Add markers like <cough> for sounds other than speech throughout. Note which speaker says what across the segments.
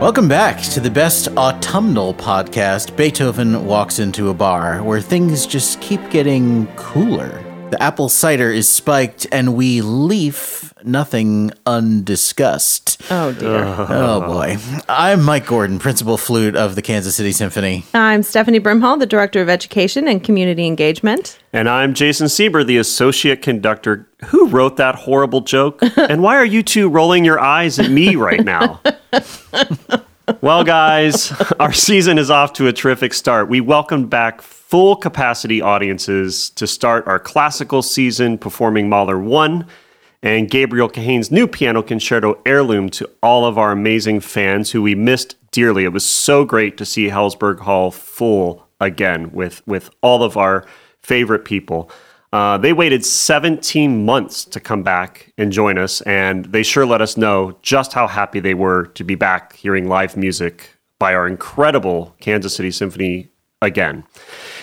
Speaker 1: Welcome back to the best autumnal podcast, Beethoven Walks into a Bar, where things just keep getting cooler. The apple cider is spiked, and we leave nothing undiscussed.
Speaker 2: Oh dear.
Speaker 1: Oh boy. I'm Mike Gordon, principal flute of the Kansas City Symphony.
Speaker 2: I'm Stephanie Brimhall, the Director of Education and Community Engagement.
Speaker 3: And I'm Jason Seber, the associate conductor. Who wrote that horrible joke? <laughs> and why are you two rolling your eyes at me right now? <laughs> well, guys, our season is off to a terrific start. We welcome back full capacity audiences to start our classical season performing Mahler 1 and Gabriel Kahane's new piano concerto heirloom to all of our amazing fans who we missed dearly. It was so great to see Helzberg Hall full again with, with all of our favorite people. Uh, they waited 17 months to come back and join us, and they sure let us know just how happy they were to be back hearing live music by our incredible Kansas City Symphony again.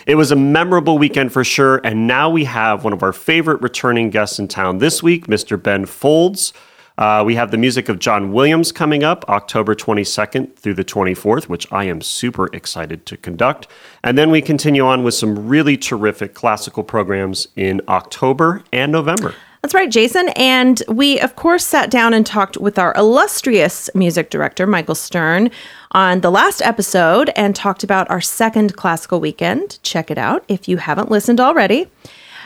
Speaker 3: It was a memorable weekend for sure, and now we have one of our favorite returning guests in town this week, Mr. Ben Folds. Uh, we have the music of John Williams coming up October 22nd through the 24th, which I am super excited to conduct. And then we continue on with some really terrific classical programs in October and November.
Speaker 2: That's right, Jason. And we, of course, sat down and talked with our illustrious music director, Michael Stern, on the last episode and talked about our second classical weekend. Check it out if you haven't listened already.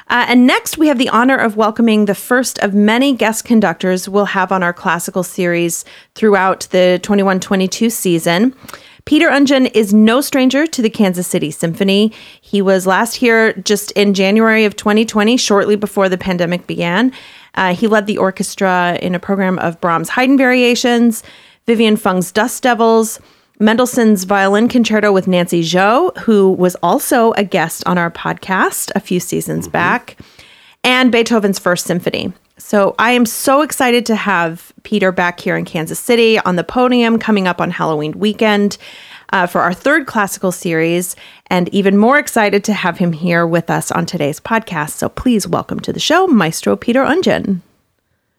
Speaker 2: Uh, and next, we have the honor of welcoming the first of many guest conductors we'll have on our classical series throughout the 21 22 season. Peter Oundjian is no stranger to the Kansas City Symphony. He was last here just in January of 2020, shortly before the pandemic began. Uh, he led the orchestra in a program of Brahms' Haydn variations, Vivian Fung's Dust Devils, Mendelssohn's Violin Concerto with Nancy Zhou, who was also a guest on our podcast a few seasons mm-hmm. back, and Beethoven's First Symphony. So I am so excited to have Peter back here in Kansas City on the podium coming up on Halloween weekend uh, for our third classical series, and even more excited to have him here with us on today's podcast. So please welcome to the show, Maestro Peter Oundjian.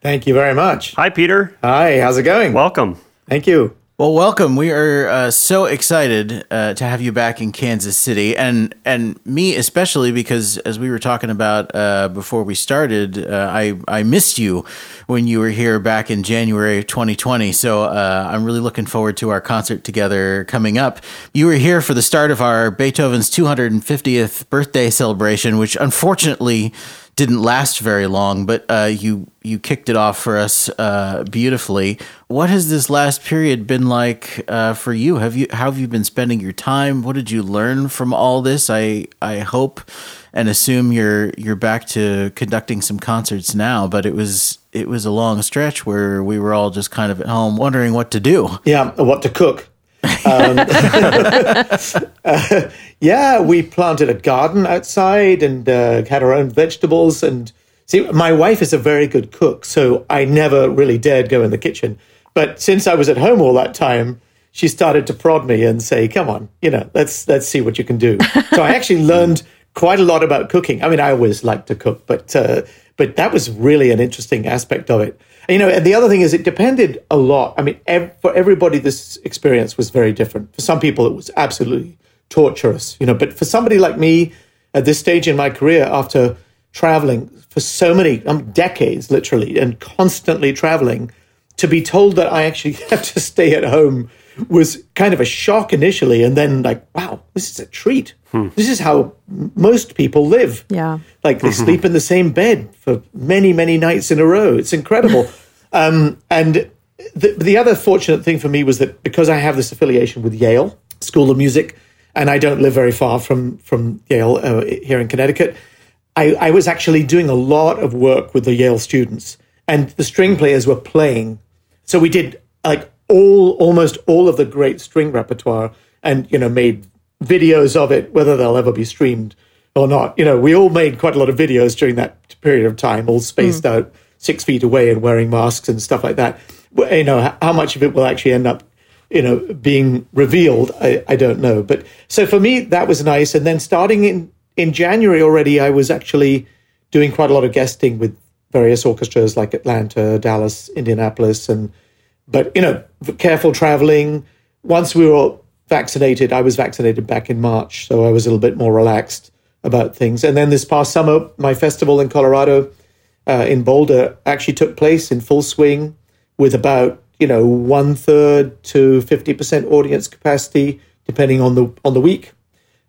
Speaker 4: Thank you very much.
Speaker 3: Hi, Peter.
Speaker 4: Hi, how's it going?
Speaker 3: Welcome.
Speaker 4: Thank you.
Speaker 1: Well, welcome. We are uh, so excited uh, to have you back in Kansas City, and and me especially because as we were talking about uh, before we started, uh, I I missed you when you were here back in January 2020. So uh, I'm really looking forward to our concert together coming up. You were here for the start of our Beethoven's 250th birthday celebration, which unfortunately didn't last very long, but uh, you you kicked it off for us uh, beautifully. What has this last period been like uh, for you? Have you how have you been spending your time? What did you learn from all this? I I hope and assume you're you're back to conducting some concerts now, but it was it was a long stretch where we were all just kind of at home wondering what to do.
Speaker 4: Yeah, what to cook. Um, uh, <laughs> <laughs> yeah, we planted a garden outside and uh, had our own vegetables. And see, my wife is a very good cook, so I never really dared go in the kitchen. But since I was at home all that time, she started to prod me and say, "Come on, you know, let's let's see what you can do." so I actually <laughs> learned quite a lot about cooking. I mean, I always like to cook, but uh, but that was really an interesting aspect of it. You know, and the other thing is, it depended a lot. I mean, ev- for everybody, this experience was very different. For some people, it was absolutely torturous. You know, but for somebody like me at this stage in my career, after traveling for so many um, decades, literally, and constantly traveling, to be told that I actually <laughs> have to stay at home was kind of a shock initially, and then like, wow, this is a treat. Hmm. This is how most people live.
Speaker 2: Yeah,
Speaker 4: like they mm-hmm. <laughs> sleep in the same bed for many, many nights in a row. It's incredible. Um, and the, the other fortunate thing for me was that because I have this affiliation with Yale School of Music, and I don't live very far from from Yale uh, here in Connecticut, I, I was actually doing a lot of work with the Yale students, and the string players were playing. So we did like all almost all of the great string repertoire and you know made videos of it whether they'll ever be streamed or not you know we all made quite a lot of videos during that period of time all spaced mm. out six feet away and wearing masks and stuff like that. You know how much of it will actually end up you know being revealed I, I don't know. But so for me that was nice. And then starting in in january already i was actually doing quite a lot of guesting with various orchestras like atlanta dallas indianapolis and but you know, careful traveling, once we were vaccinated, I was vaccinated back in March, so I was a little bit more relaxed about things. And then this past summer, my festival in Colorado, uh, in Boulder, actually took place in full swing with about you know one third to fifty percent audience capacity, depending on the on the week.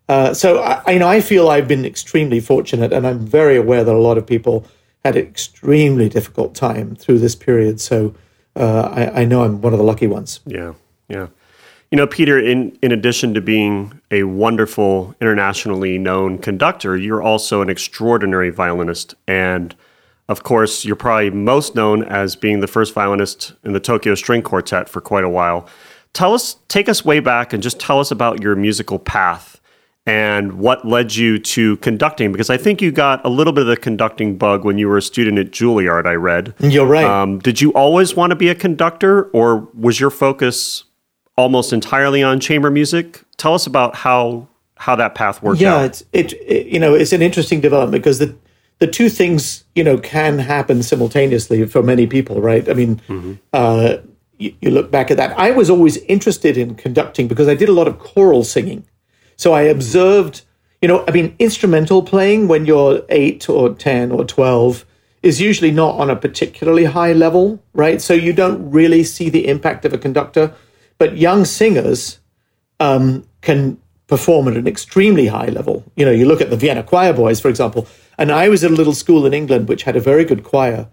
Speaker 4: Uh, so I, you know, I feel I've been extremely fortunate, and I'm very aware that a lot of people had an extremely difficult time through this period. So uh, I, I know I'm one of the lucky ones.
Speaker 3: Yeah, yeah. You know, Peter, in, in addition to being a wonderful, internationally known conductor, you're also an extraordinary violinist. And of course, you're probably most known as being the first violinist in the Tokyo String Quartet for quite a while. Tell us, take us way back and just tell us about your musical path and what led you to conducting because I think you got a little bit of the conducting bug when you were a student at Juilliard, I read.
Speaker 4: You're right. Um,
Speaker 3: did you always want to be a conductor or was your focus almost entirely on chamber music. Tell us about how how that path worked
Speaker 4: yeah,
Speaker 3: out.
Speaker 4: it's it, it you know it's an interesting development because the the two things you know can happen simultaneously for many people, right? I mean, mm-hmm. uh, you, you look back at that. I was always interested in conducting because I did a lot of choral singing, so I observed. You know, I mean, instrumental playing when you're eight or ten or twelve is usually not on a particularly high level, right? So you don't really see the impact of a conductor but young singers um, can perform at an extremely high level. You know, you look at the Vienna Choir Boys, for example, and I was at a little school in England which had a very good choir,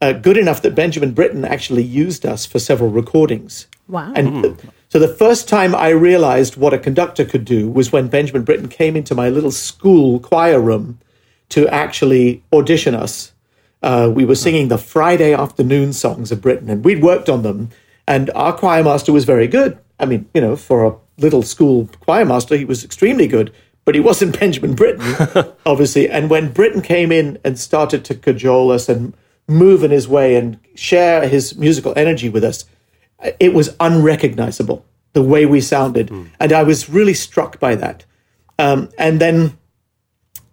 Speaker 4: uh, good enough that Benjamin Britten actually used us for several recordings.
Speaker 2: Wow.
Speaker 4: And mm. so the first time I realized what a conductor could do was when Benjamin Britten came into my little school choir room to actually audition us. Uh, we were singing the Friday afternoon songs of Britten, and we'd worked on them and our choir master was very good. I mean, you know, for a little school choir master, he was extremely good, but he wasn't Benjamin Britten, <laughs> obviously. And when Britten came in and started to cajole us and move in his way and share his musical energy with us, it was unrecognizable the way we sounded. Mm. And I was really struck by that. Um, and then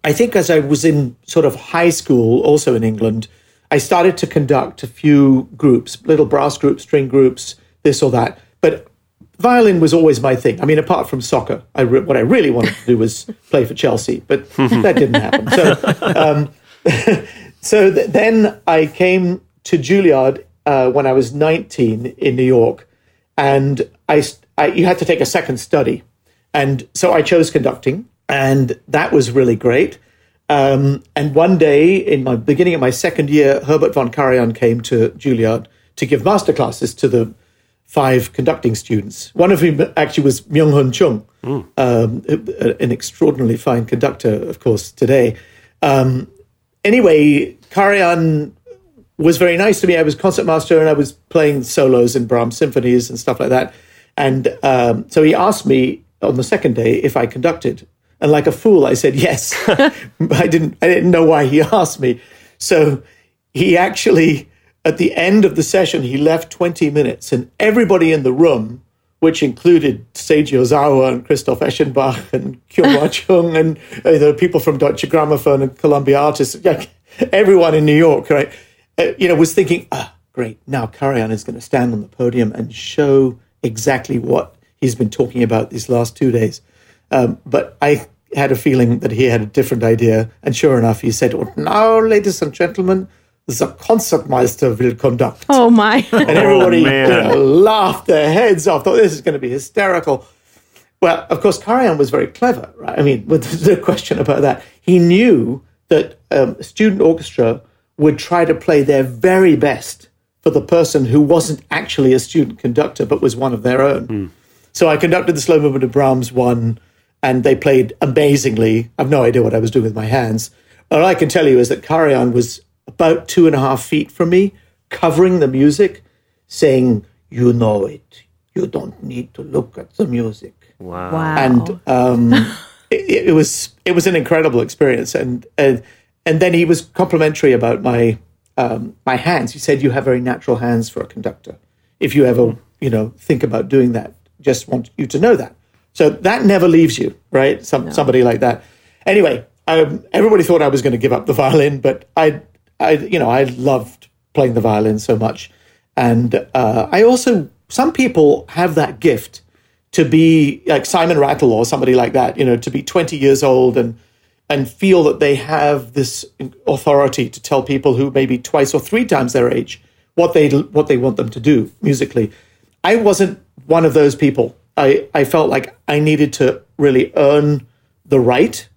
Speaker 4: I think as I was in sort of high school, also in England, I started to conduct a few groups, little brass groups, string groups, this or that. But violin was always my thing. I mean, apart from soccer, I re- what I really wanted to do was <laughs> play for Chelsea, but that didn't happen. So, um, <laughs> so th- then I came to Juilliard uh, when I was 19 in New York, and I, I you had to take a second study, and so I chose conducting, and that was really great. Um, and one day, in my beginning of my second year, Herbert von Karajan came to Juilliard to give masterclasses to the five conducting students. One of whom actually was Myung-Whun Chung, mm. um, an extraordinarily fine conductor, of course, today. Um, anyway, Karajan was very nice to me. I was concertmaster and I was playing solos in Brahms symphonies and stuff like that. And um, so he asked me on the second day if I conducted. And like a fool, I said yes. <laughs> <laughs> I didn't. I didn't know why he <laughs> asked me. So he actually, at the end of the session, he left twenty minutes, and everybody in the room, which included Seiji Ozawa and Christoph Eschenbach and Kyung <laughs> Chung and uh, the people from Deutsche Grammophon and Columbia artists, everyone in New York, right? Uh, you know, was thinking, ah, great. Now Karajan is going to stand on the podium and show exactly what he's been talking about these last two days. Um, but I had a feeling that he had a different idea. And sure enough, he said, well, now, ladies and gentlemen, the concertmeister will conduct.
Speaker 2: Oh, my. <laughs>
Speaker 4: and everybody oh, you know, laughed their heads off, thought this is going to be hysterical. Well, of course, Karajan was very clever, right? I mean, <laughs> with no question about that. He knew that um, a student orchestra would try to play their very best for the person who wasn't actually a student conductor, but was one of their own. Mm. So I conducted the slow movement of Brahms one and they played amazingly. I've no idea what I was doing with my hands. All I can tell you is that Karajan was about two and a half feet from me, covering the music, saying, You know it. You don't need to look at the music.
Speaker 3: Wow.
Speaker 2: wow.
Speaker 4: And um, <laughs> it, it, was it was an incredible experience. And and, and then he was complimentary about my um, my hands. He said, You have very natural hands for a conductor. If you ever, you know, think about doing that, just want you to know that. So that never leaves you, right? Some, no. Somebody like that. Anyway, um, everybody thought I was going to give up the violin, but I, I, you know, I loved playing the violin so much, and uh, I also some people have that gift to be like Simon Rattle or somebody like that, you know, to be 20 years old and and feel that they have this authority to tell people who maybe twice or three times their age what they what they want them to do musically. I wasn't one of those people. I, I felt like I needed to really earn the right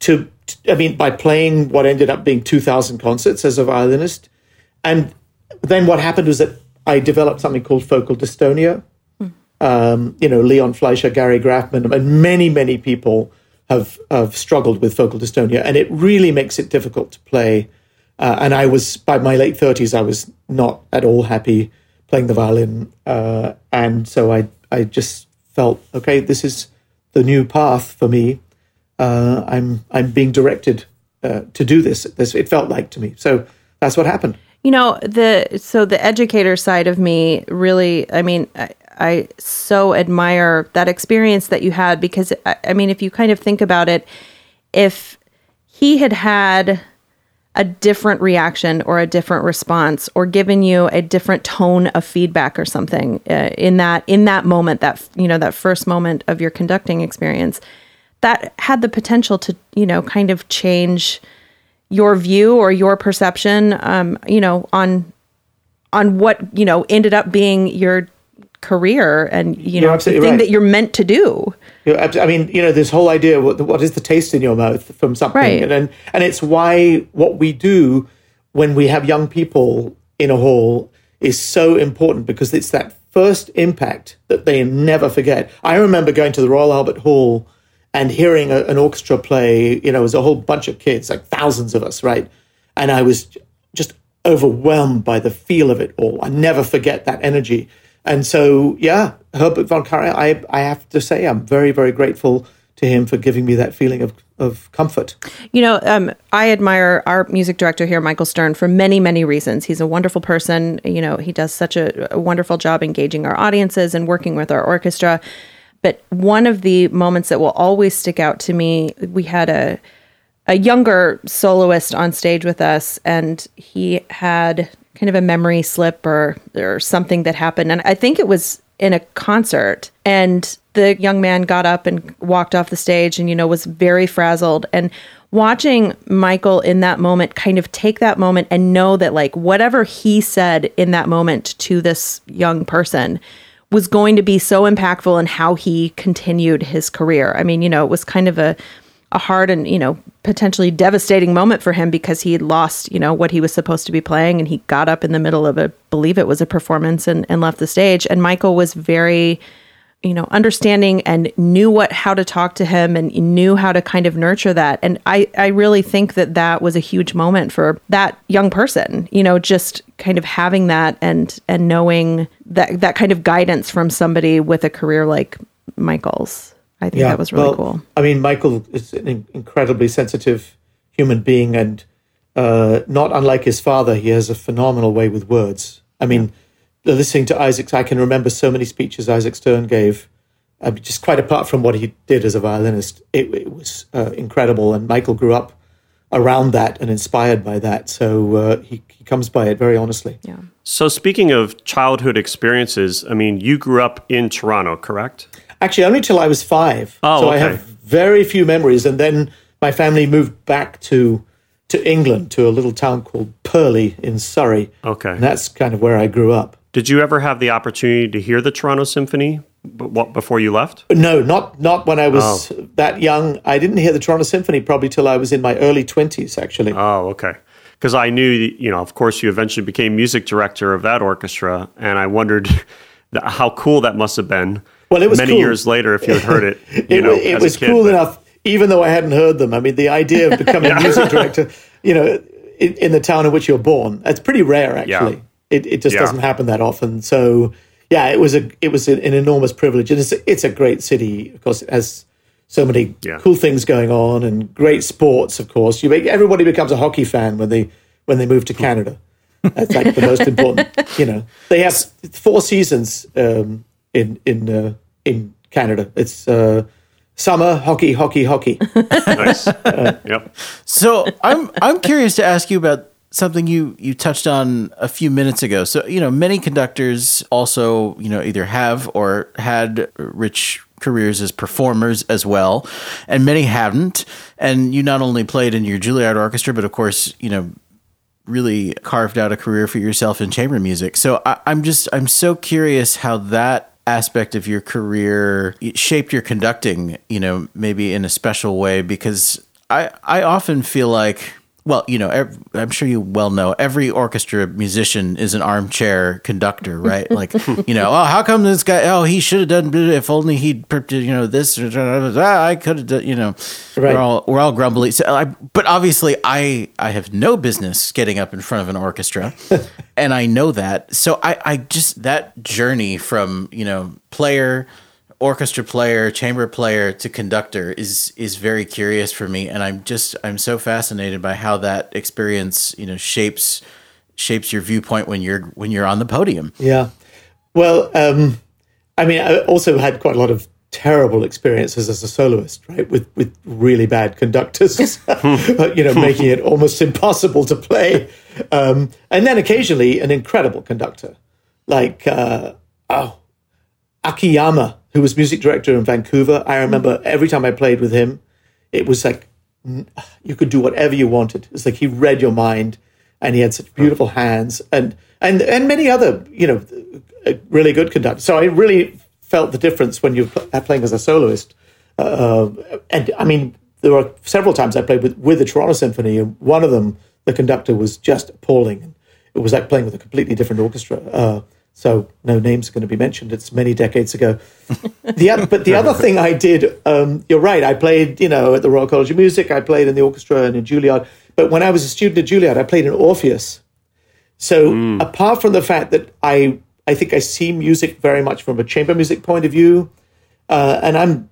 Speaker 4: to, I mean, by playing what ended up being 2,000 concerts as a violinist. And then what happened was that I developed something called focal dystonia. Um, you know, Leon Fleisher, Gary Graffman, and many, many people have, have struggled with focal dystonia. And it really makes it difficult to play. Uh, and I was, by my late 30s, I was not at all happy playing the violin. Uh, and so I, I just felt, okay, this is the new path for me. Uh, I'm, I'm being directed uh, to do this. this. It felt like to me. So that's what happened.
Speaker 2: You know, the so the educator side of me really, I mean, I, I so admire that experience that you had because, I, I mean, if you kind of think about it, if he had had a different reaction or a different response or given you a different tone of feedback or something uh, in that in that moment that you know that first moment of your conducting experience that had the potential to you know kind of change your view or your perception um, you know on on what you know ended up being your career and you know the thing right. that you're meant to do
Speaker 4: I mean, you know, this whole idea what, what is the taste in your mouth from something,
Speaker 2: right.
Speaker 4: and, and and it's why what we do when we have young people in a hall is so important because it's that first impact that they never forget. I remember going to the Royal Albert Hall and hearing a, an orchestra play. You know, it was a whole bunch of kids, like thousands of us, right? And I was just overwhelmed by the feel of it all. I never forget that energy. And so, yeah, Herbert von Karajan, I, I have to say, I'm very, very grateful to him for giving me that feeling of, of comfort.
Speaker 2: You know, um, I admire our music director here, Michael Stern, for many, many reasons. He's a wonderful person. You know, he does such a, a wonderful job engaging our audiences and working with our orchestra. But one of the moments that will always stick out to me, we had a a younger soloist on stage with us, and he had kind of a memory slip or or something that happened, and I think it was in a concert, and the young man got up and walked off the stage, and you know was very frazzled, and watching Michael in that moment kind of take that moment and know that like whatever he said in that moment to this young person was going to be so impactful in how he continued his career. I mean, you know, it was kind of a a hard and you know potentially devastating moment for him because he had lost you know what he was supposed to be playing and he got up in the middle of a believe it was a performance and, and left the stage and michael was very you know understanding and knew what how to talk to him and knew how to kind of nurture that and i i really think that that was a huge moment for that young person you know just kind of having that and and knowing that that kind of guidance from somebody with a career like michael's I think yeah, that was really well, cool.
Speaker 4: I mean, Michael is an incredibly sensitive human being, and uh, not unlike his father, he has a phenomenal way with words. I mean, yeah. Listening to Isaac, I can remember so many speeches Isaac Stern gave. Uh, just quite apart from what he did as a violinist, it, it was uh, incredible. And Michael grew up around that and inspired by that. So uh, he, he comes by it very honestly.
Speaker 2: Yeah.
Speaker 3: So speaking of childhood experiences, I mean, you grew up in Toronto, correct?
Speaker 4: Actually, only till I was five.
Speaker 3: Oh,
Speaker 4: so
Speaker 3: okay.
Speaker 4: I have very few memories. And then my family moved back to to England to a little town called Purley in Surrey.
Speaker 3: Okay,
Speaker 4: and that's kind of where I grew up.
Speaker 3: Did you ever have the opportunity to hear the Toronto Symphony what, before you left?
Speaker 4: No, not not when I was oh. that young. I didn't hear the Toronto Symphony probably till I was in my early twenties, actually.
Speaker 3: Oh, okay. Because I knew, you know, of course, you eventually became music director of that orchestra, and I wondered <laughs> how cool that must have been
Speaker 4: well, it was
Speaker 3: many
Speaker 4: cool.
Speaker 3: years later if you had heard it. <laughs> You
Speaker 4: it,
Speaker 3: know,
Speaker 4: it was
Speaker 3: kid,
Speaker 4: cool
Speaker 3: but.
Speaker 4: enough, even though I hadn't heard them. I mean, the idea of becoming a <laughs> music director, you know, in, in, the town in which you're born, that's pretty rare. Actually,
Speaker 3: yeah.
Speaker 4: It it just
Speaker 3: yeah.
Speaker 4: doesn't happen that often. So, yeah, it was a it was an, an enormous privilege, and it's a, it's a great city. Of course, it has so many
Speaker 3: yeah.
Speaker 4: cool things going on and great sports. Of course, you make everybody becomes a hockey fan when they when they move to Canada. That's like the most important. <laughs> You know, they have four seasons um, in in uh, in Canada. It's uh, summer hockey, hockey, hockey. <laughs>
Speaker 3: nice. <laughs> Uh, yep.
Speaker 1: So I'm I'm curious to ask you about something you you touched on a few minutes ago. So, you know, many conductors also, you know, either have or had rich careers as performers as well, and many haven't. And you not only played in your Juilliard orchestra, but of course, you know, really carved out a career for yourself in chamber music. So I, I'm just I'm so curious how that aspect of your career shaped your conducting, you know, maybe in a special way because I I often feel like well, you know, ev- I'm sure you well know every orchestra musician is an armchair conductor, right? <laughs> Like, you know, oh, how come this guy? Oh, he should have done. If only he'd, you know, this. Ah, I could have done. You know,
Speaker 4: Right.
Speaker 1: we're all we're all grumbly. So, I, but obviously, I I have no business getting up in front of an orchestra, <laughs> and I know that. So I I just that journey from you know player orchestra player, chamber player to conductor is is very curious for me, and I'm just I'm so fascinated by how that experience you know shapes shapes your viewpoint when you're when you're on the podium.
Speaker 4: Yeah. Well, um, I mean, I also had quite a lot of terrible experiences as a soloist, right? With with really bad conductors, <laughs> you know, making it almost impossible to play. Um, and then occasionally an incredible conductor, like uh, oh, Akiyama, who was music director in Vancouver. I remember every time I played with him, it was like mm, you could do whatever you wanted. It's like he read your mind, and he had such beautiful hands, and and and many other you know uh, really good conductors. So I really felt the difference when you're playing as a soloist. Uh, and I mean, there were several times I played with with the Toronto Symphony, and one of them, the conductor was just appalling. It was like playing with a completely different orchestra. Uh, so no names are going to be mentioned. It's many decades ago. <laughs> the but the other thing I did, um, you're right. I played, you know, at the Royal College of Music. I played in the orchestra and in Juilliard. But when I was a student at Juilliard, I played in Orpheus. So apart from the fact that I, I think I see music very much from a chamber music point of view, uh, and I'm,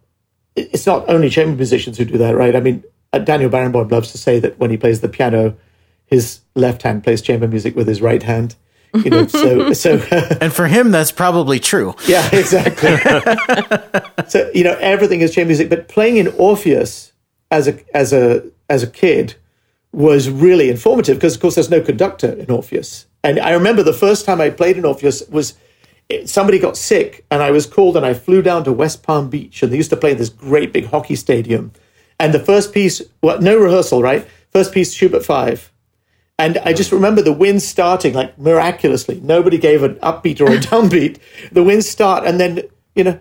Speaker 4: it's not only chamber musicians who do that, right? I mean, uh, Daniel Barenboim loves to say that when he plays the piano, his left hand plays chamber music with his right hand. You know, so <laughs> so <laughs>
Speaker 1: And for him, that's probably true.
Speaker 4: yeah, exactly. <laughs> so you know everything is chamber music, but playing in Orpheus as a as a as a kid was really informative because of course there's no conductor in Orpheus. And I remember the first time I played in Orpheus was somebody got sick and I was called and I flew down to West Palm Beach and they used to play in this great big hockey stadium. And the first piece, well, no rehearsal, right? First piece, Schubert five. And I just remember the wind starting like miraculously. Nobody gave an upbeat or a <laughs> downbeat. The wind start and then, you know,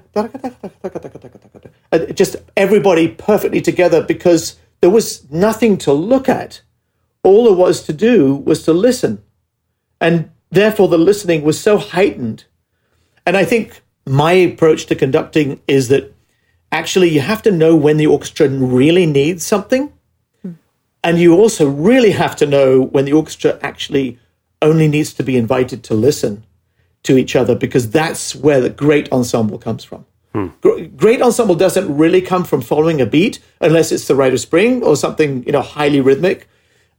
Speaker 4: just everybody perfectly together because there was nothing to look at. All there was to do was to listen. And therefore the listening was so heightened. And I think my approach to conducting is that actually you have to know when the orchestra really needs something. And you also really have to know when the orchestra actually only needs to be invited to listen to each other because that's where the great ensemble comes from. Gr- Great ensemble doesn't really come from following a beat unless it's the rite of spring or something you know highly rhythmic.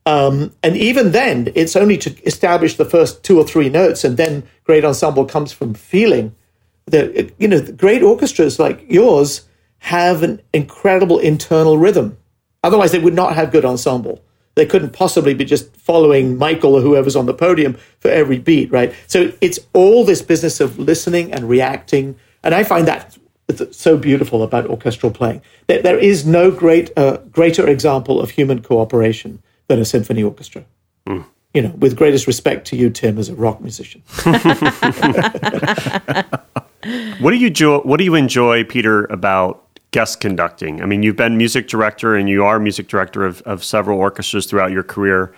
Speaker 4: Um, and even then, it's only to establish the first two or three notes, and then great ensemble comes from feeling. The you know the great orchestras like yours have an incredible internal rhythm. Otherwise, they would not have good ensemble. They couldn't possibly be just following Michael or whoever's on the podium for every beat, right? So it's all this business of listening and reacting, and I find that so beautiful about orchestral playing. There, there is no great uh, greater example of human cooperation than a symphony orchestra. You know, with greatest respect to you, Tim, as a rock musician. <laughs>
Speaker 3: What do you enjoy, what do you enjoy, Peter, about guest conducting? I mean, you've been music director and you are music director of, of several orchestras throughout your career.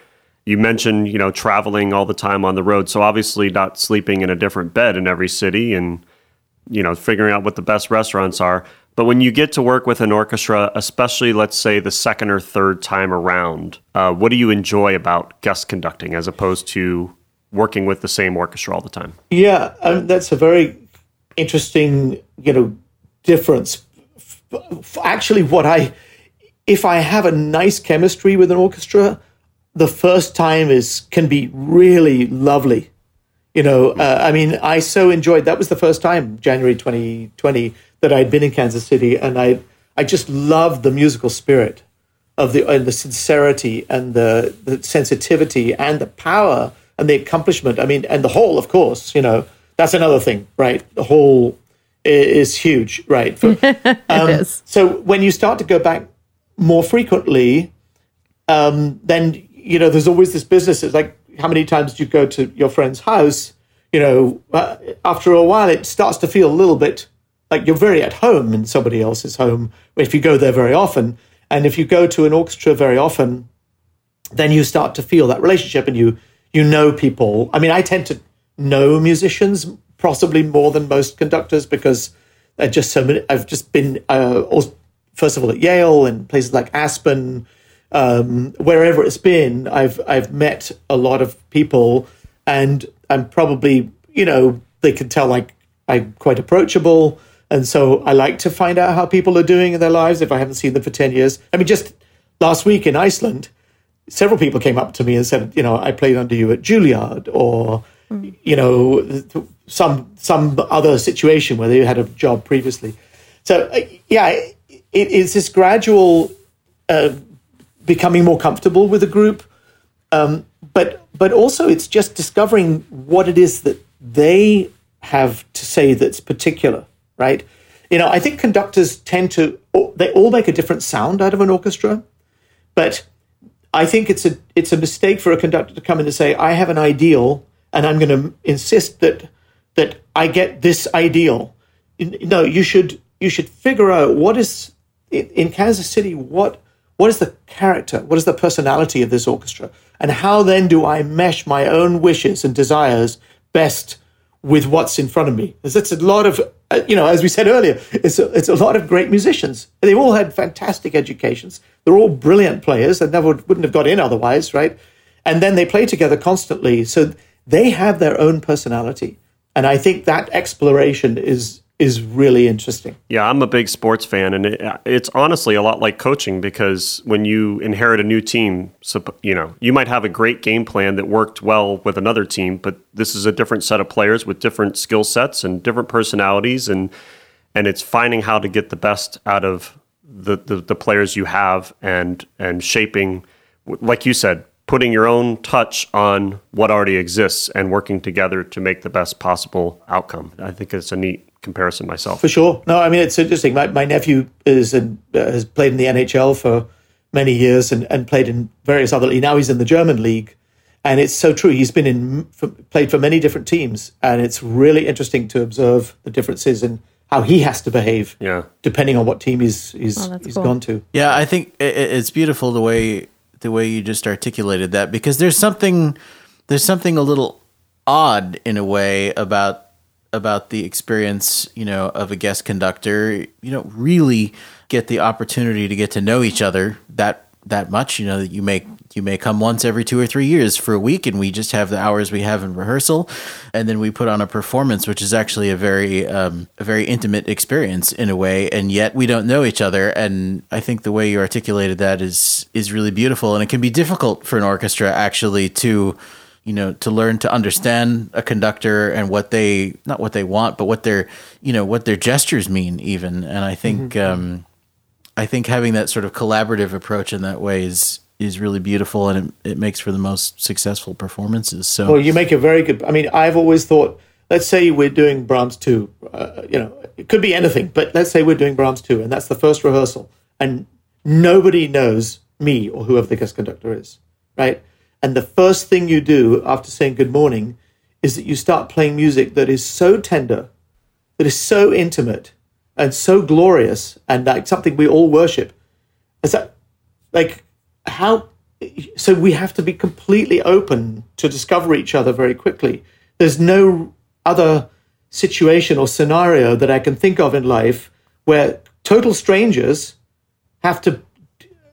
Speaker 3: You mentioned, you know, traveling all the time on the road. So obviously not sleeping in a different bed in every city and, you know, figuring out what the best restaurants are. But when you get to work with an orchestra, especially let's say the second or third time around, uh, what do you enjoy about guest conducting as opposed to working with the same orchestra all the time?
Speaker 4: Yeah, um, that's a very interesting, you know, difference. Actually, what I, if I have a nice chemistry with an orchestra, the first time is can be really lovely. You know, uh, I mean, I so enjoyed. That was the first time, January 2020, that I'd been in Kansas City, and I, I just loved the musical spirit of the and the sincerity and the, the sensitivity and the power and the accomplishment. I mean, and the whole, of course, you know, that's another thing, right? The whole is huge, right? For, <laughs> um,
Speaker 2: it is.
Speaker 4: So when you start to go back more frequently, um, then you know there's always this business. It's like how many times do you go to your friend's house? You know, uh, after a while, it starts to feel a little bit like you're very at home in somebody else's home if you go there very often. And if you go to an orchestra very often, then you start to feel that relationship, and you you know people. I mean, I tend to know musicians possibly more than most conductors because I just so many. I've just been uh, also, first of all at Yale and places like Aspen, um, wherever it's been. I've I've met a lot of people, and I'm probably you know they can tell like I'm quite approachable, and so I like to find out how people are doing in their lives if I haven't seen them for ten years. I mean, just last week in Iceland, several people came up to me and said, you know, I played under you at Juilliard or you know some some other situation where they had a job previously. So uh, yeah, it, it is this gradual uh, becoming more comfortable with the group, um, but but also it's just discovering what it is that they have to say that's particular, right? You know, I think conductors tend to they all make a different sound out of an orchestra, but I think it's a it's a mistake for a conductor to come in and say, "I have an ideal, and I'm going to insist that that I get this ideal." No, you should you should figure out what is in Kansas City what what is the character, what is the personality of this orchestra, and how then do I mesh my own wishes and desires best with what's in front of me? Because it's a lot of uh, you know, as we said earlier, it's a, it's a lot of great musicians. They've all had fantastic educations. They're all brilliant players and never wouldn't have got in otherwise, right? And then they play together constantly. So they have their own personality. And I think that exploration is is really interesting.
Speaker 3: Yeah, I'm a big sports fan, and it, it's honestly a lot like coaching because when you inherit a new team, you know, you might have a great game plan that worked well with another team, but this is a different set of players with different skill sets and different personalities, and and it's finding how to get the best out of the, the, the players you have and and shaping, like you said, putting your own touch on what already exists and working together to make the best possible outcome. I think it's a neat comparison myself.
Speaker 4: For sure. No, I mean it's interesting. My, my nephew is in, uh, has played in the NHL for many years and, and played in various other. Leagues. Now he's in the German league, and it's so true. He's been in for, played for many different teams, and it's really interesting to observe the differences in how he has to behave.
Speaker 3: Yeah.
Speaker 4: Depending on what team he's he's, oh, he's cool. gone to.
Speaker 1: Yeah, I think it, it's beautiful the way the way you just articulated that because there's something there's something a little odd in a way about about the experience, you know, of a guest conductor, you don't really get the opportunity to get to know each other that that much. You know, that you may you may come once every two or three years for a week, and we just have the hours we have in rehearsal, and then we put on a performance, which is actually a very um, a very intimate experience in a way, and yet we don't know each other. And I think the way you articulated that is is really beautiful, and it can be difficult for an orchestra actually to you know to learn to understand a conductor and what they not what they want but what their you know what their gestures mean even and i think mm-hmm. um i think having that sort of collaborative approach in that way is is really beautiful and it, it makes for the most successful performances so
Speaker 4: well you make a very good i mean i've always thought let's say we're doing brahms 2 uh, you know it could be anything but let's say we're doing brahms 2 and that's the first rehearsal and nobody knows me or whoever the guest conductor is right and the first thing you do after saying good morning is that you start playing music that is so tender, that is so intimate and so glorious and like something we all worship. Is that like how so we have to be completely open to discover each other very quickly. There's no other situation or scenario that I can think of in life where total strangers have to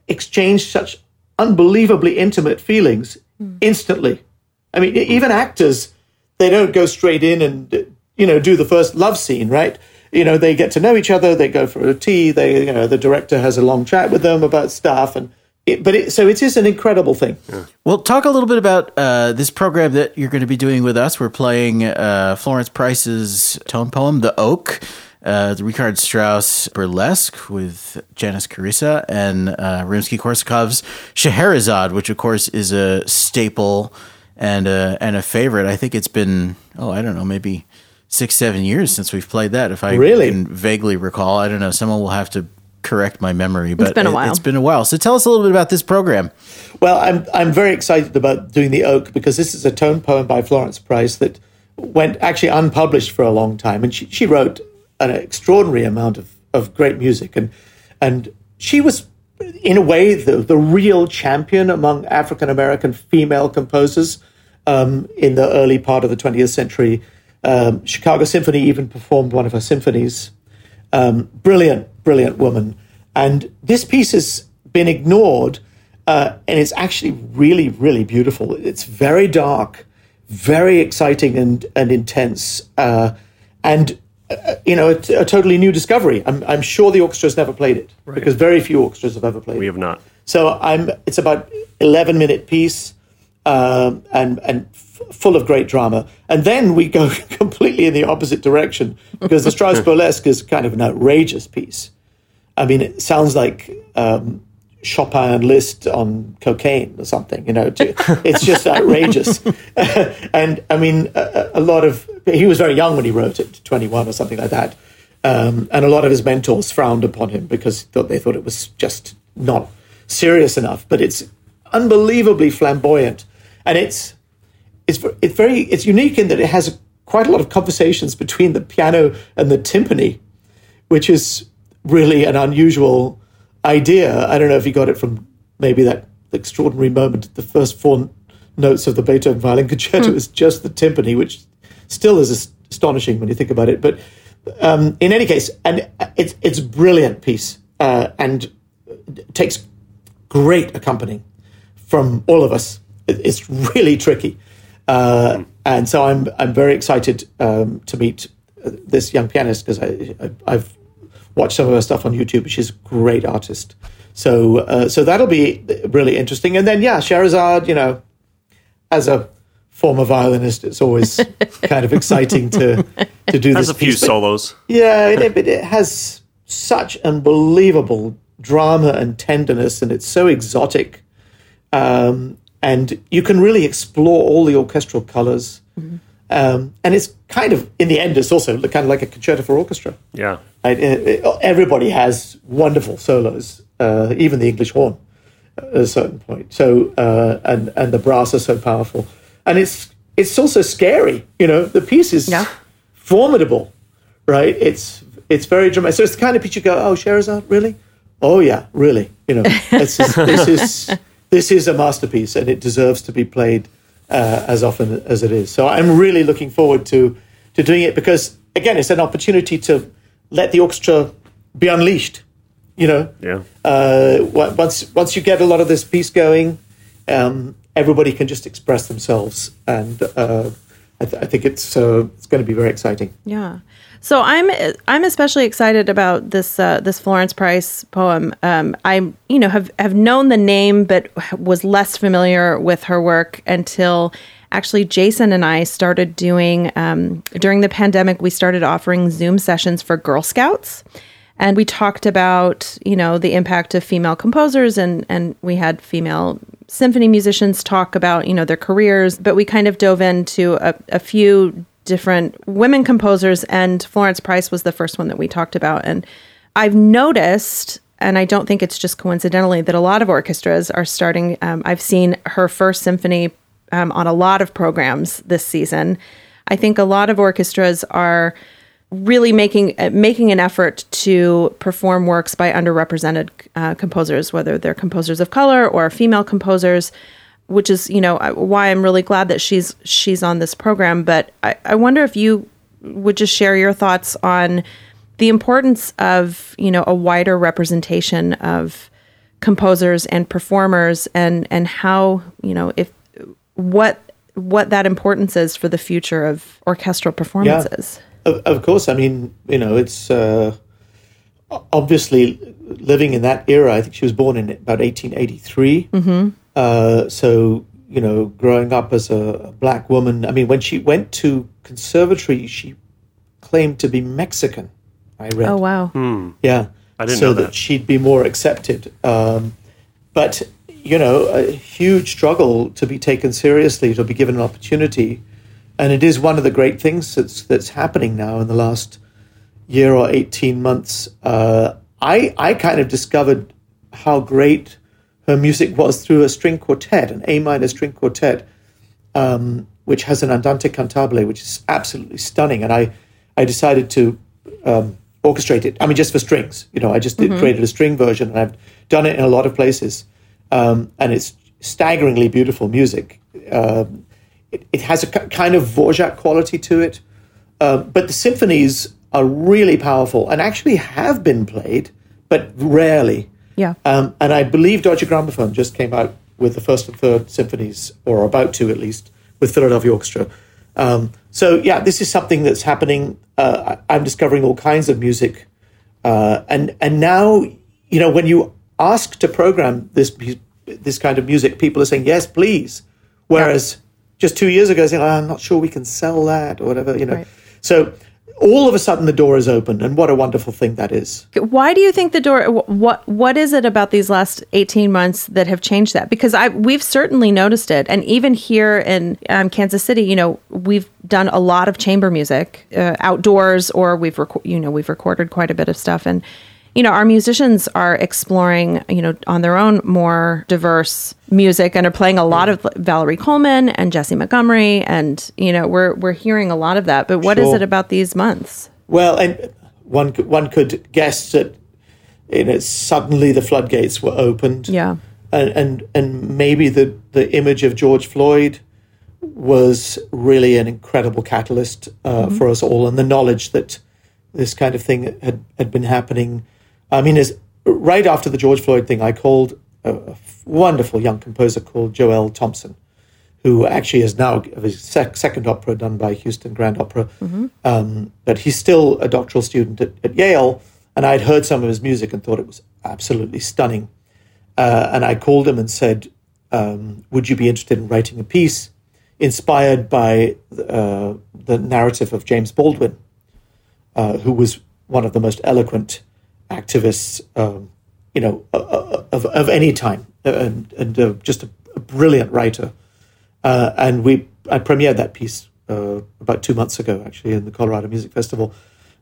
Speaker 4: exchange such unbelievably intimate feelings mm. instantly. I mean, even actors, they don't go straight in and, you know, do the first love scene, right? You know, they get to know each other, they go for a tea, they, you know, the director has a long chat with them about stuff. And, it, but it, so it is an incredible thing.
Speaker 1: Yeah. Well, talk a little bit about uh, this program that you're going to be doing with us. We're playing uh, Florence Price's tone poem, "The Oak," uh, the Richard Strauss Burlesque with Janice Carissa and uh, Rimsky-Korsakov's Scheherazade, which of course is a staple and a, and a favorite. I think it's been, oh, I don't know, maybe six, seven years since we've played that. If I
Speaker 4: Really?
Speaker 1: can vaguely recall, I don't know. Someone will have to correct my memory, but
Speaker 2: been a
Speaker 1: it-
Speaker 2: while.
Speaker 1: It's been a while. So tell us a little bit about this program.
Speaker 4: Well, I'm I'm very excited about doing the Oak because this is a tone poem by Florence Price that went actually unpublished for a long time, and she she wrote an extraordinary amount of, of great music, and and she was in a way the the real champion among African American female composers um, in the early part of the 20th century. Um, Chicago Symphony even performed one of her symphonies um, brilliant, brilliant woman. And this piece has been ignored, uh, and it's actually really, really beautiful. It's very dark, very exciting and and intense, uh, and uh, you know, a, a totally new discovery. I'm I'm sure the orchestra has never played it because very few orchestras have ever played it.
Speaker 3: We have not.
Speaker 4: So I'm. It's about eleven minute piece, um, and and f- full of great drama. And then we go <laughs> completely in the opposite direction because the Strauss <laughs> Burlesque is kind of an outrageous piece. I mean, it sounds like um, Chopin and Liszt on cocaine or something. You know, to- it's just <laughs> outrageous. and I mean, a, a lot of he was very young when he wrote it, twenty one or something like that. Um, and a lot of his mentors frowned upon him because thought they thought it was just not serious enough. But it's unbelievably flamboyant, and it's it's it's very it's unique in that it has quite a lot of conversations between the piano and the timpani, which is really an unusual idea. I don't know if you got it from maybe that extraordinary moment. The first four notes of the Beethoven violin <laughs> concerto is just the timpani, which still is astonishing when you think about it. But um, in any case, and it's it's a brilliant piece uh, and takes great accompanying from all of us. It's really tricky, uh, and so I'm I'm very excited um, to meet uh, this young pianist because I, I I've watched some of her stuff on YouTube. She's a great artist, so uh, so that'll be really interesting. And then yeah, Scheherazade, you know, as a former violinist, it's always <laughs> kind of exciting to to do
Speaker 3: Has
Speaker 4: this
Speaker 3: a few
Speaker 4: piece. But-
Speaker 3: solos.
Speaker 4: yeah, it, <laughs> it, it has such unbelievable drama and tenderness, and it's so exotic. Um, and you can really explore all the orchestral colors. Um, and it's kind of, in the end, it's also kind of like a concerto for orchestra.
Speaker 3: Yeah.
Speaker 4: Right? It- it- everybody has wonderful solos, uh, even the English horn at a certain point. So, uh, and and the brass are so powerful, and it's it's also scary. You know, the piece is
Speaker 2: Yeah.
Speaker 4: formidable, right? It's it's very dramatic. So it's the kind of piece you go, oh, Scheherazade, really? Oh yeah, really? You know, this is this is <laughs> this is a masterpiece, and it deserves to be played uh, as often as it is. So I'm really looking forward to to doing it because again, it's an opportunity to let the orchestra be unleashed. You know,
Speaker 3: Yeah.
Speaker 4: uh, once once you get a lot of this piece going, um, everybody can just express themselves, and uh, I, th- I think it's uh, it's going to be very exciting.
Speaker 2: Yeah. So I'm I'm especially excited about this uh, this Florence Price poem. Um, I you know have have known the name, but was less familiar with her work until actually Jason and I started doing um, during the pandemic. We started offering Zoom sessions for Girl Scouts, and we talked about you know the impact of female composers, and and we had female symphony musicians talk about you know their careers, but we kind of dove into a, a few different women composers, and Florence Price was the first one that we talked about. And I've noticed, and I don't think it's just coincidentally, that a lot of orchestras are starting. Um, I've seen her first symphony um, on a lot of programs this season. I think a lot of orchestras are really making uh, making an effort to perform works by underrepresented uh, composers, whether they're composers of color or female composers which is you know why I'm really glad that she's she's on this program. But I, I wonder if you would just share your thoughts on the importance of you know a wider representation of composers and performers and and how you know if what what that importance is for the future of orchestral performances.
Speaker 4: Of, of course, I mean, you know, it's uh, obviously living in that era. I think she was born in about 1883. Mm-hmm. Uh, so, you know, growing up as a, a black woman, I mean, when she went to conservatory, she claimed to be Mexican. I read.
Speaker 2: Oh wow.
Speaker 4: Yeah.
Speaker 3: I didn't
Speaker 4: so
Speaker 3: know
Speaker 4: that.
Speaker 3: that.
Speaker 4: she'd be more accepted. Um, but, you know, a huge struggle to be taken seriously, to be given an opportunity. And it is one of the great things that's, that's happening now in the last year or 18 months. Uh, I, I kind of discovered how great her music was through a string quartet, an A minor string quartet, um, which has an andante cantabile, which is absolutely stunning. And I, I decided to um, orchestrate it. I mean, just for strings. You know, I just did, created a string version, and I've done it in a lot of places. Um, and it's staggeringly beautiful music. Um, it, it has a k- kind of Dvorak quality to it. Uh, but the symphonies are really powerful and actually have been played, but rarely.
Speaker 2: Yeah.
Speaker 4: Um, and I believe Deutsche Grammophon just came out with the first and third symphonies, or about to at least, with Philadelphia Orchestra. Um, so yeah, this is something that's happening. Uh, I, I'm discovering all kinds of music, uh, and and now you know when you ask to program this this kind of music, people are saying yes, please. Whereas just two years ago, saying oh, I'm not sure we can sell that or whatever, you know.
Speaker 2: Right.
Speaker 4: So all of a sudden the door is open, and what a wonderful thing that is.
Speaker 2: Why do you think the door? What What is it about these last eighteen months that have changed that? Because I we've certainly noticed it, and even here in um, Kansas City, you know, we've done a lot of chamber music uh, outdoors, or we've reco- you know we've recorded quite a bit of stuff, and you know our musicians are exploring you know on their own more diverse music and are playing a lot of Valerie Coleman and Jessie Montgomery, and you know we're we're hearing a lot of that. But what is
Speaker 4: Sure.
Speaker 2: it about these months?
Speaker 4: Well, and one could, one could guess that you know suddenly the floodgates were opened.
Speaker 2: Yeah.
Speaker 4: and and, and maybe the, the image of George Floyd was really an incredible catalyst uh, for us all, and the knowledge that this kind of thing had, had been happening. I mean, is right after the George Floyd thing, I called a, a wonderful young composer called Joel Thompson, who actually is now of his sec- second opera done by Houston Grand Opera. Um, but he's still a doctoral student at, at Yale, and I'd heard some of his music and thought it was absolutely stunning. Uh, and I called him and said, um, "Would you be interested in writing a piece inspired by uh, the narrative of James Baldwin, uh, who was one of the most eloquent activists, um, you know, uh, uh, of, of any time, and, and uh, just a, a brilliant writer." Uh, and we I premiered that piece uh, about two months ago, actually, in the Colorado Music Festival.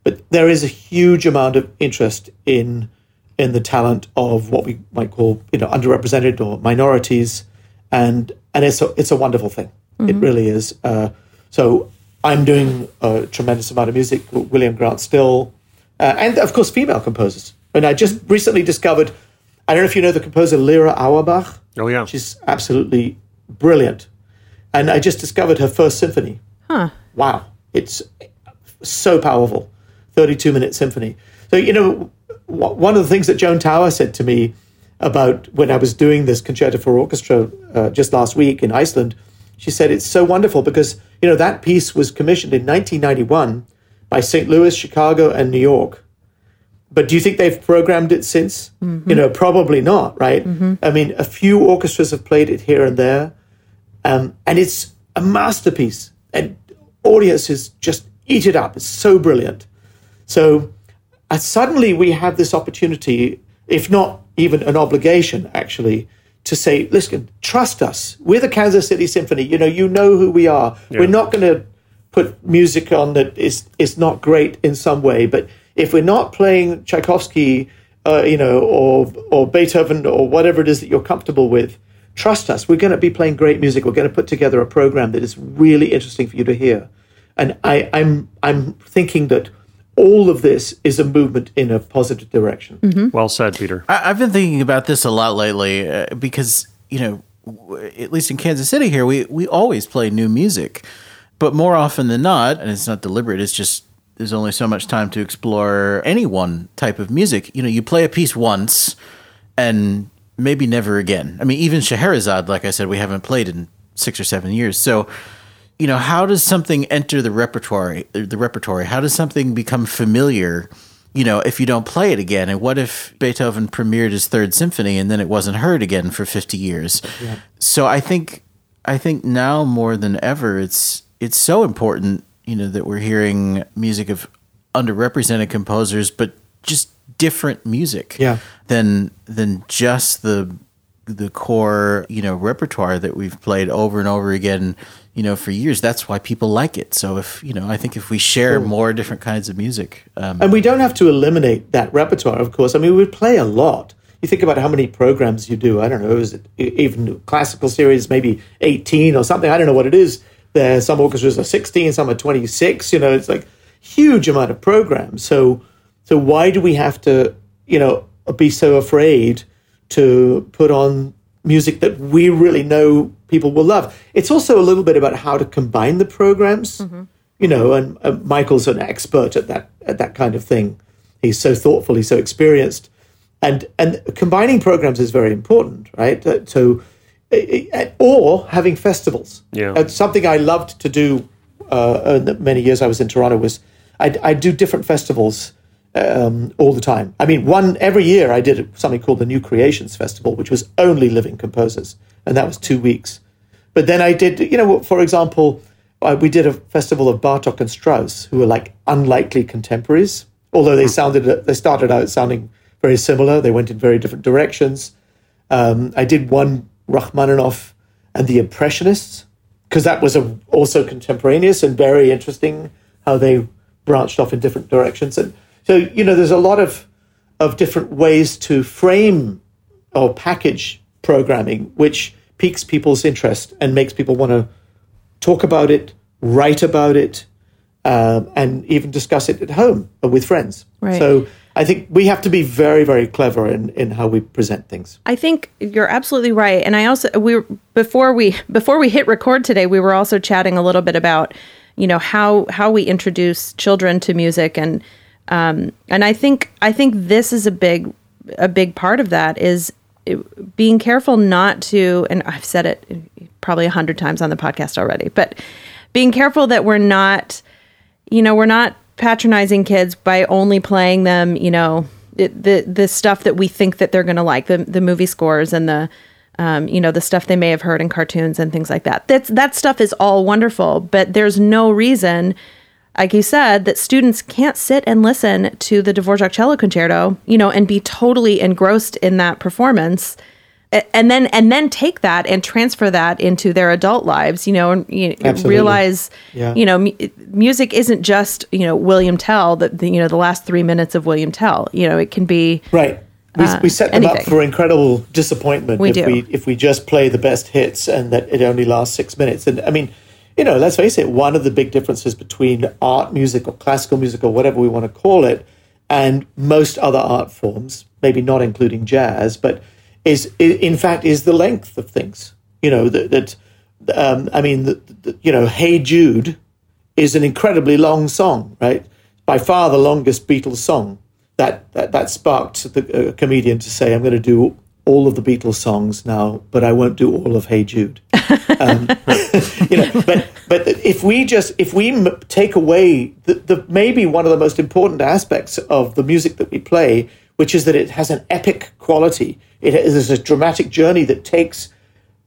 Speaker 4: But there is a huge amount of interest in in the talent of what we might call you know underrepresented or minorities, and and it's a, it's a wonderful thing. It really is. Uh, so I'm doing a tremendous amount of music. William Grant Still, uh, and of course female composers. And I just recently discovered. I don't know if you know the composer Lera Auerbach.
Speaker 3: Oh, yeah.
Speaker 4: she's absolutely brilliant. And I just discovered her first symphony. Huh. Wow. It's so powerful. 32 minute symphony. So, you know, w- one of the things that Joan Tower said to me about when I was doing this concerto for orchestra uh, just last week in Iceland, she said it's so wonderful because, you know, that piece was commissioned in 1991 by St. Louis, Chicago, and New York. But do you think they've programmed it since? You know, probably not, right? I mean, a few orchestras have played it here and there, um, and it's a masterpiece. And audiences just eat it up. It's so brilliant. So uh, suddenly we have this opportunity, if not even an obligation, actually, to say, listen, trust us. We're the Kansas City Symphony. You know, you know who we are. We're not going to put music on that is is not great in some way, but if we're not playing Tchaikovsky, uh, you know, or or Beethoven or whatever it is that you're comfortable with, trust us. We're going to be playing great music. We're going to put together a program that is really interesting for you to hear. And I, I'm I'm thinking that all of this is a movement in a positive direction.
Speaker 3: Well said, Peter.
Speaker 1: I, I've been thinking about this a lot lately uh, because you know, w- at least in Kansas City here, we we always play new music, but more often than not, and it's not deliberate. It's just there's only so much time to explore any one type of music. You know, you play a piece once, and maybe never again. I mean, even Scheherazade, like I said, we haven't played in six or seven years. So, you know, how does something enter the repertoire? The repertoire. How does something become familiar? You know, if you don't play it again, and what if Beethoven premiered his third symphony and then it wasn't heard again for fifty years? So I think, I think now more than ever, it's it's so important. You know that we're hearing music of underrepresented composers, but just different music
Speaker 4: Yeah.
Speaker 1: than than just the the core you know repertoire that we've played over and over again you know for years that's why people like it so if you know i think if we share more different kinds of music um,
Speaker 4: And we don't have to eliminate that repertoire, of course. I mean, we play a lot. You think about how many programs you do. I don't know, is it even classical series, maybe 18 or something? I don't know what it is. There, some orchestras are 16, some are 26. You know, it's like huge amount of programs. So, so why do we have to, you know, be so afraid to put on music that we really know people will love? It's also a little bit about how to combine the programs you know, and uh, Michael's an expert at that at that kind of thing. He's so thoughtful, he's so experienced, and and combining programs is very important, right? Uh, so, or having festivals.
Speaker 3: Yeah.
Speaker 4: Uh, something I loved to do uh, in the many years I was in Toronto was I I do different festivals um, all the time. I mean, one every year I did something called the New Creations Festival, which was only living composers, and that was two weeks. But then I did, you know, for example, uh, we did a festival of Bartok and Strauss, who were like unlikely contemporaries. Although they sounded, they started out sounding very similar. They went in very different directions. Um, I did one Rachmaninoff and the Impressionists because that was a, also contemporaneous and very interesting how they branched off in different directions. And so, you know, there's a lot of of different ways to frame or package programming, which piques people's interest and makes people want to talk about it, write about it, um, and even discuss it at home with friends.
Speaker 2: Right.
Speaker 4: So I think we have to be very, very clever in, in how we present things.
Speaker 2: I think you're absolutely right. And I also we before we before we hit record today, we were also chatting a little bit about you know how how we introduce children to music and um, and I think I think this is a big a big part of that is being careful not to and I've said it probably a hundred times on the podcast already, but being careful that we're not you know, we're not patronizing kids by only playing them, you know, the the stuff that we think that they're going to like, the the movie scores and the um, you know, the stuff they may have heard in cartoons and things like that. That's that stuff is all wonderful, but there's no reason like you said, that students can't sit and listen to the Dvorak cello concerto, you know, and be totally engrossed in that performance, and then and then take that and transfer that into their adult lives, you know, and you
Speaker 4: Absolutely.
Speaker 2: realize,
Speaker 4: Yeah.
Speaker 2: you know, mu- music isn't just you know William Tell, the, the you know the last three minutes of William Tell, you know, it can be
Speaker 4: Right. We, uh, we set them up for incredible disappointment
Speaker 2: We
Speaker 4: if
Speaker 2: do.
Speaker 4: we if we just play the best hits and that it only lasts six minutes. And I mean, you know, let's face it, one of the big differences between art music or classical music or whatever we want to call it and most other art forms, maybe not including jazz, but is i- in fact is the length of things. You know that that um, I mean, you know, Hey Jude is an incredibly long song, right? By far the longest Beatles song. That that, that sparked the uh, comedian to say, "I'm going to do all of the Beatles songs now, but I won't do all of Hey Jude." <laughs> Um, <laughs> you know, but but if we just if we m- take away the, the maybe one of the most important aspects of the music that we play, which is that it has an epic quality. It is a dramatic journey that takes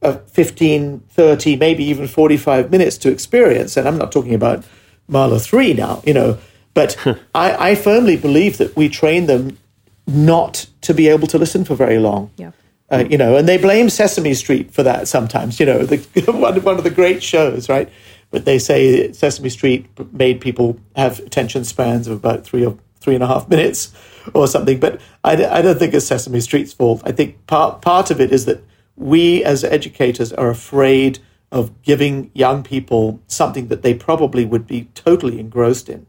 Speaker 4: uh, 15, 30, maybe even 45 minutes to experience. And I'm not talking about Mahler 3 now, you know, but I, I firmly believe that we train them not to be able to listen for very long.
Speaker 2: Yeah.
Speaker 4: Uh, you know, and they blame Sesame Street for that sometimes, you know, the, <laughs> one, one of the great shows, right? But they say Sesame Street made people have attention spans of about three or three and a half minutes or something. But I, I don't think it's Sesame Street's fault. I think part, part of it is that we as educators are afraid of giving young people something that they probably would be totally engrossed in.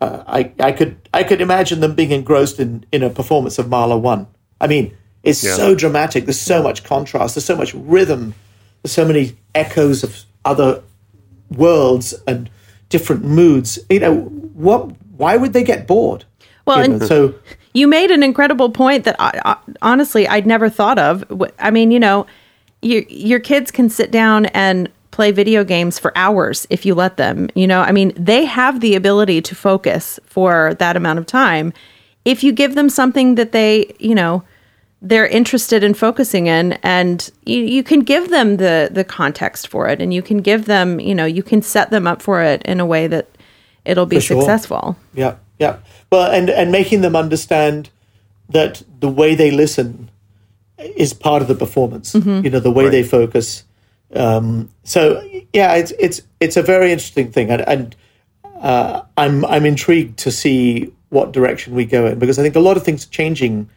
Speaker 4: Uh, I, I could I could imagine them being engrossed in, in a performance of Mahler one. I mean, it's
Speaker 3: Yeah.
Speaker 4: so dramatic. There's so much contrast. There's so much rhythm. There's so many echoes of other worlds and different moods. You know, what? Why would they get bored?
Speaker 2: Well,
Speaker 4: You
Speaker 2: and-
Speaker 4: so
Speaker 2: You made an incredible point that I, I, honestly I'd never thought of. I mean, you know, you, your kids can sit down and play video games for hours if you let them. You know, I mean, they have the ability to focus for that amount of time if you give them something that they, you know, they're interested in focusing in and you, you can give them the the context for it and you can give them, you know, you can set them up for it in a way that it'll be
Speaker 4: sure.
Speaker 2: successful.
Speaker 4: Yeah, yeah. Well, and and making them understand that the way they listen is part of the performance. You know, the way they focus. Um, so yeah, it's it's it's a very interesting thing, and, and uh, I'm I'm intrigued to see what direction we go in because I think a lot of things are changing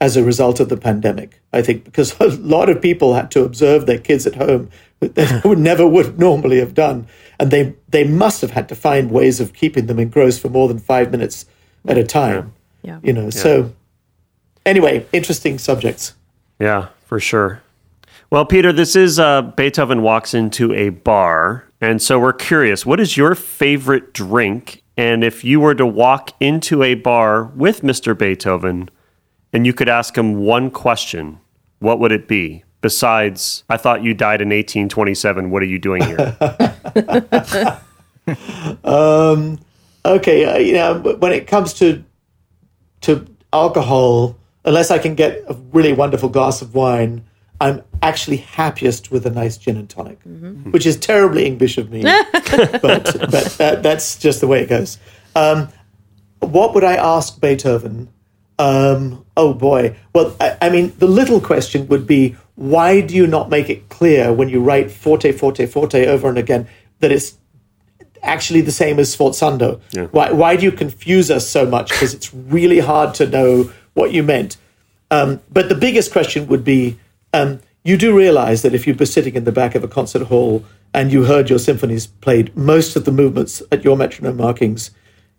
Speaker 4: as a result of the pandemic. I think because <laughs> a lot of people had to observe their kids at home that they <laughs> would never would normally have done, and they they must have had to find ways of keeping them engrossed for more than five minutes at a time.
Speaker 2: Yeah.
Speaker 4: You know, so anyway, interesting subjects.
Speaker 3: Yeah, for sure. Well, Peter, this is uh, Beethoven walks into a bar. And so we're curious what is your favorite drink? And if you were to walk into a bar with Mr. Beethoven and you could ask him one question, what would it be? Besides, I thought you died in 1827. What are you doing here? <laughs>
Speaker 4: Okay, uh, you know, when it comes to to alcohol, unless I can get a really wonderful glass of wine, I'm actually happiest with a nice gin and tonic, which is terribly English of me, <laughs> but but that, that's just the way it goes. Um, what would I ask Beethoven? Um, oh boy. Well, I, I mean, the little question would be, why do you not make it clear when you write forte, forte, forte over and again that it's actually the same as Sforzando? Why, why do you confuse us so much? Because it's really hard to know what you meant. Um, but the biggest question would be um, you do realize that if you were sitting in the back of a concert hall and you heard your symphonies played, most of the movements at your metronome markings,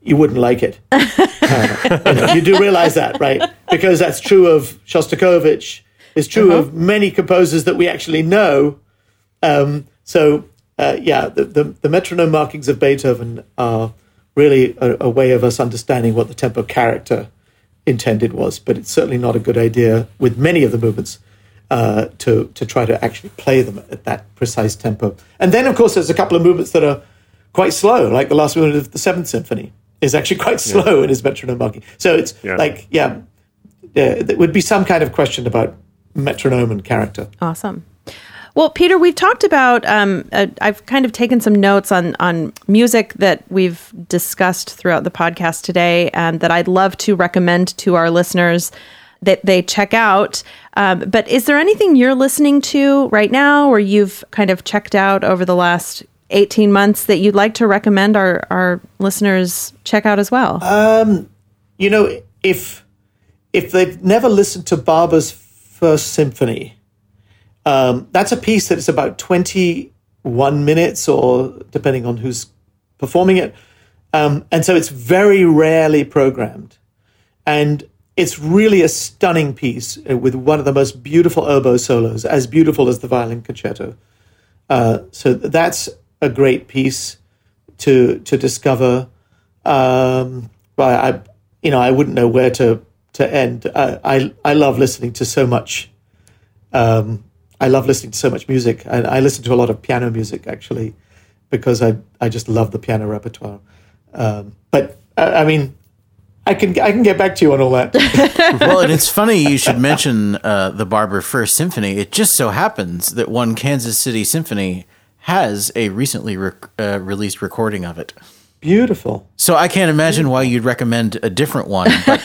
Speaker 4: you wouldn't like it. <laughs> Uh, you, know, you do realize that, right? Because that's true of Shostakovich, it's true of many composers that we actually know. Um, so, uh, yeah, the, the, the metronome markings of Beethoven are really a, a way of us understanding what the tempo character intended was, but it's certainly not a good idea with many of the movements uh, to to try to actually play them at that precise tempo. And then, of course, there's a couple of movements that are quite slow, like the last movement of the Seventh Symphony is actually quite slow in his metronome marking. So it's
Speaker 3: Yeah.
Speaker 4: like, yeah, yeah, there would be some kind of question about metronome and character.
Speaker 2: Awesome. Well, Peter, we've talked about. Um, uh, I've kind of taken some notes on on music that we've discussed throughout the podcast today, and that I'd love to recommend to our listeners that they check out. Um, but is there anything you're listening to right now, or you've kind of checked out over the last 18 months that you'd like to recommend our our listeners check out as well?
Speaker 4: you know, if if they've never listened to Barber's First Symphony, um, that's a piece that is about twenty one minutes, or depending on who's performing it, um, and so it's very rarely programmed, and it's really a stunning piece uh, with one of the most beautiful oboe solos, as beautiful as the violin concerto. Uh, so that's a great piece to to discover. Um, but I, you know, I wouldn't know where to to end. I I, I love listening to so much. Um, I love listening to so much music. I, I listen to a lot of piano music actually, because I I just love the piano repertoire. Um, but I, I mean, I can I can get back to you on all that. <laughs>
Speaker 1: well, and it's funny you should mention uh, the Barber First Symphony. It just so happens that one Kansas City Symphony has a recently rec- uh, released recording of it.
Speaker 4: Beautiful.
Speaker 1: So I can't imagine why you'd recommend a different one, but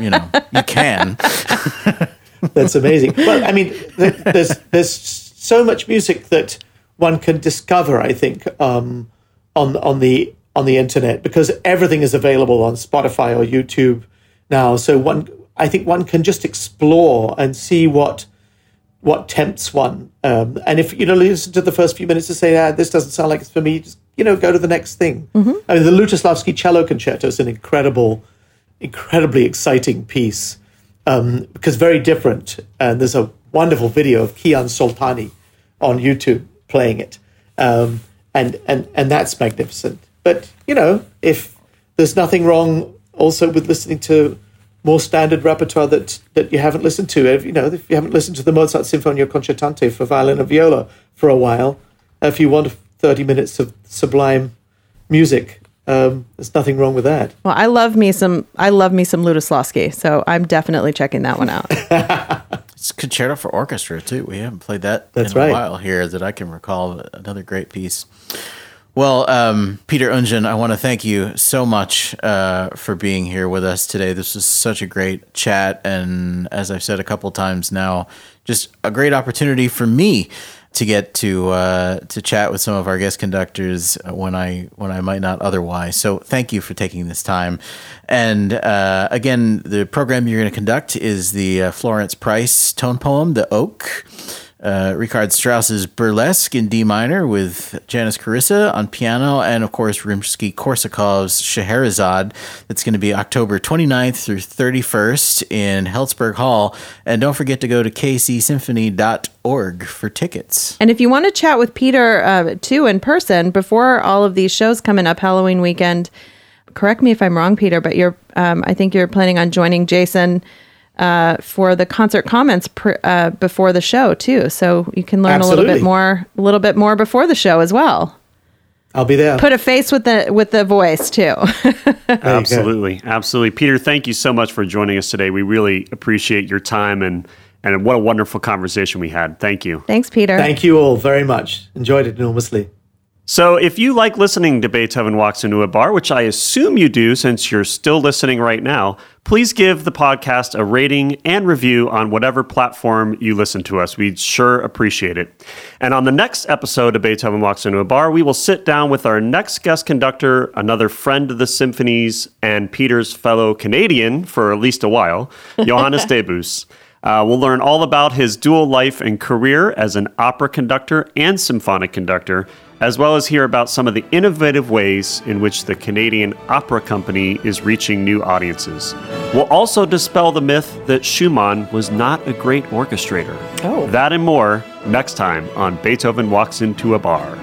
Speaker 1: you know you can. <laughs>
Speaker 4: That's amazing. well, I mean, there's there's so much music that one can discover. I think um, on on the on the internet because everything is available on Spotify or YouTube now. So one, I think one can just explore and see what what tempts one. Um, and if you know, listen to the first few minutes to say, "Ah, this doesn't sound like it's for me," just you know, go to the next thing. I mean, the Lutoslawski Cello Concerto is an incredible, incredibly exciting piece um, because very different. And there's a wonderful video of Kian Soltani on YouTube playing it, um, and and and that's magnificent. But you know, if there's nothing wrong also with listening to more standard repertoire that that you haven't listened to, if, you know, if you haven't listened to the Mozart Sinfonia Concertante for violin and viola for a while, if you want 30 minutes of sublime music, um, there's nothing wrong with that.
Speaker 2: Well, I love me some. I love me some Lutoslawski, so I'm definitely checking that one out. <laughs>
Speaker 1: It's concerto for orchestra too. We haven't played that
Speaker 4: That's
Speaker 1: in
Speaker 4: right.
Speaker 1: a while here that I can recall. Another great piece. Well, um, Peter Oundjian, I want to thank you so much uh, for being here with us today. This was such a great chat, and as I've said a couple times now, just a great opportunity for me to get to uh, to chat with some of our guest conductors when I when I might not otherwise. So thank you for taking this time. And uh, again, the program you're going to conduct is the uh, Florence Price tone poem, "The Oak." Uh, Richard Strauss's Burlesque in D minor with Janice Carissa on piano, and of course Rimsky Korsakov's Scheherazade. That's going to be October 29th through 31st in Helzberg Hall. And don't forget to go to kcsymphony.org for tickets.
Speaker 2: And if you want to chat with Peter uh, too in person before all of these shows coming up Halloween weekend, correct me if I'm wrong, Peter, but you're um, I think you're planning on joining Jason uh, for the concert comments pr- uh, before the show too. So you can learn
Speaker 4: Absolutely.
Speaker 2: a little bit more, a little bit more before the show as well.
Speaker 4: I'll be there.
Speaker 2: Put a face with the with the voice too. <laughs>
Speaker 3: Absolutely, absolutely, Peter. Thank you so much for joining us today. We really appreciate your time and and what a wonderful conversation we had. Thank you.
Speaker 2: Thanks, Peter.
Speaker 4: Thank you all very much. Enjoyed it enormously.
Speaker 3: So, if you like listening to Beethoven Walks into a Bar, which I assume you do since you're still listening right now, please give the podcast a rating and review on whatever platform you listen to us. We'd sure appreciate it. And on the next episode of Beethoven Walks into a Bar, we will sit down with our next guest conductor, another friend of the symphonies and Peter's fellow Canadian for at least a while, <laughs> Johannes Debus. Uh, we'll learn all about his dual life and career as an opera conductor and symphonic conductor, as well as hear about some of the innovative ways in which the Canadian Opera Company is reaching new audiences. We'll also dispel the myth that Schumann was not a great orchestrator.
Speaker 2: Oh.
Speaker 3: That and more next time on Beethoven Walks into a Bar.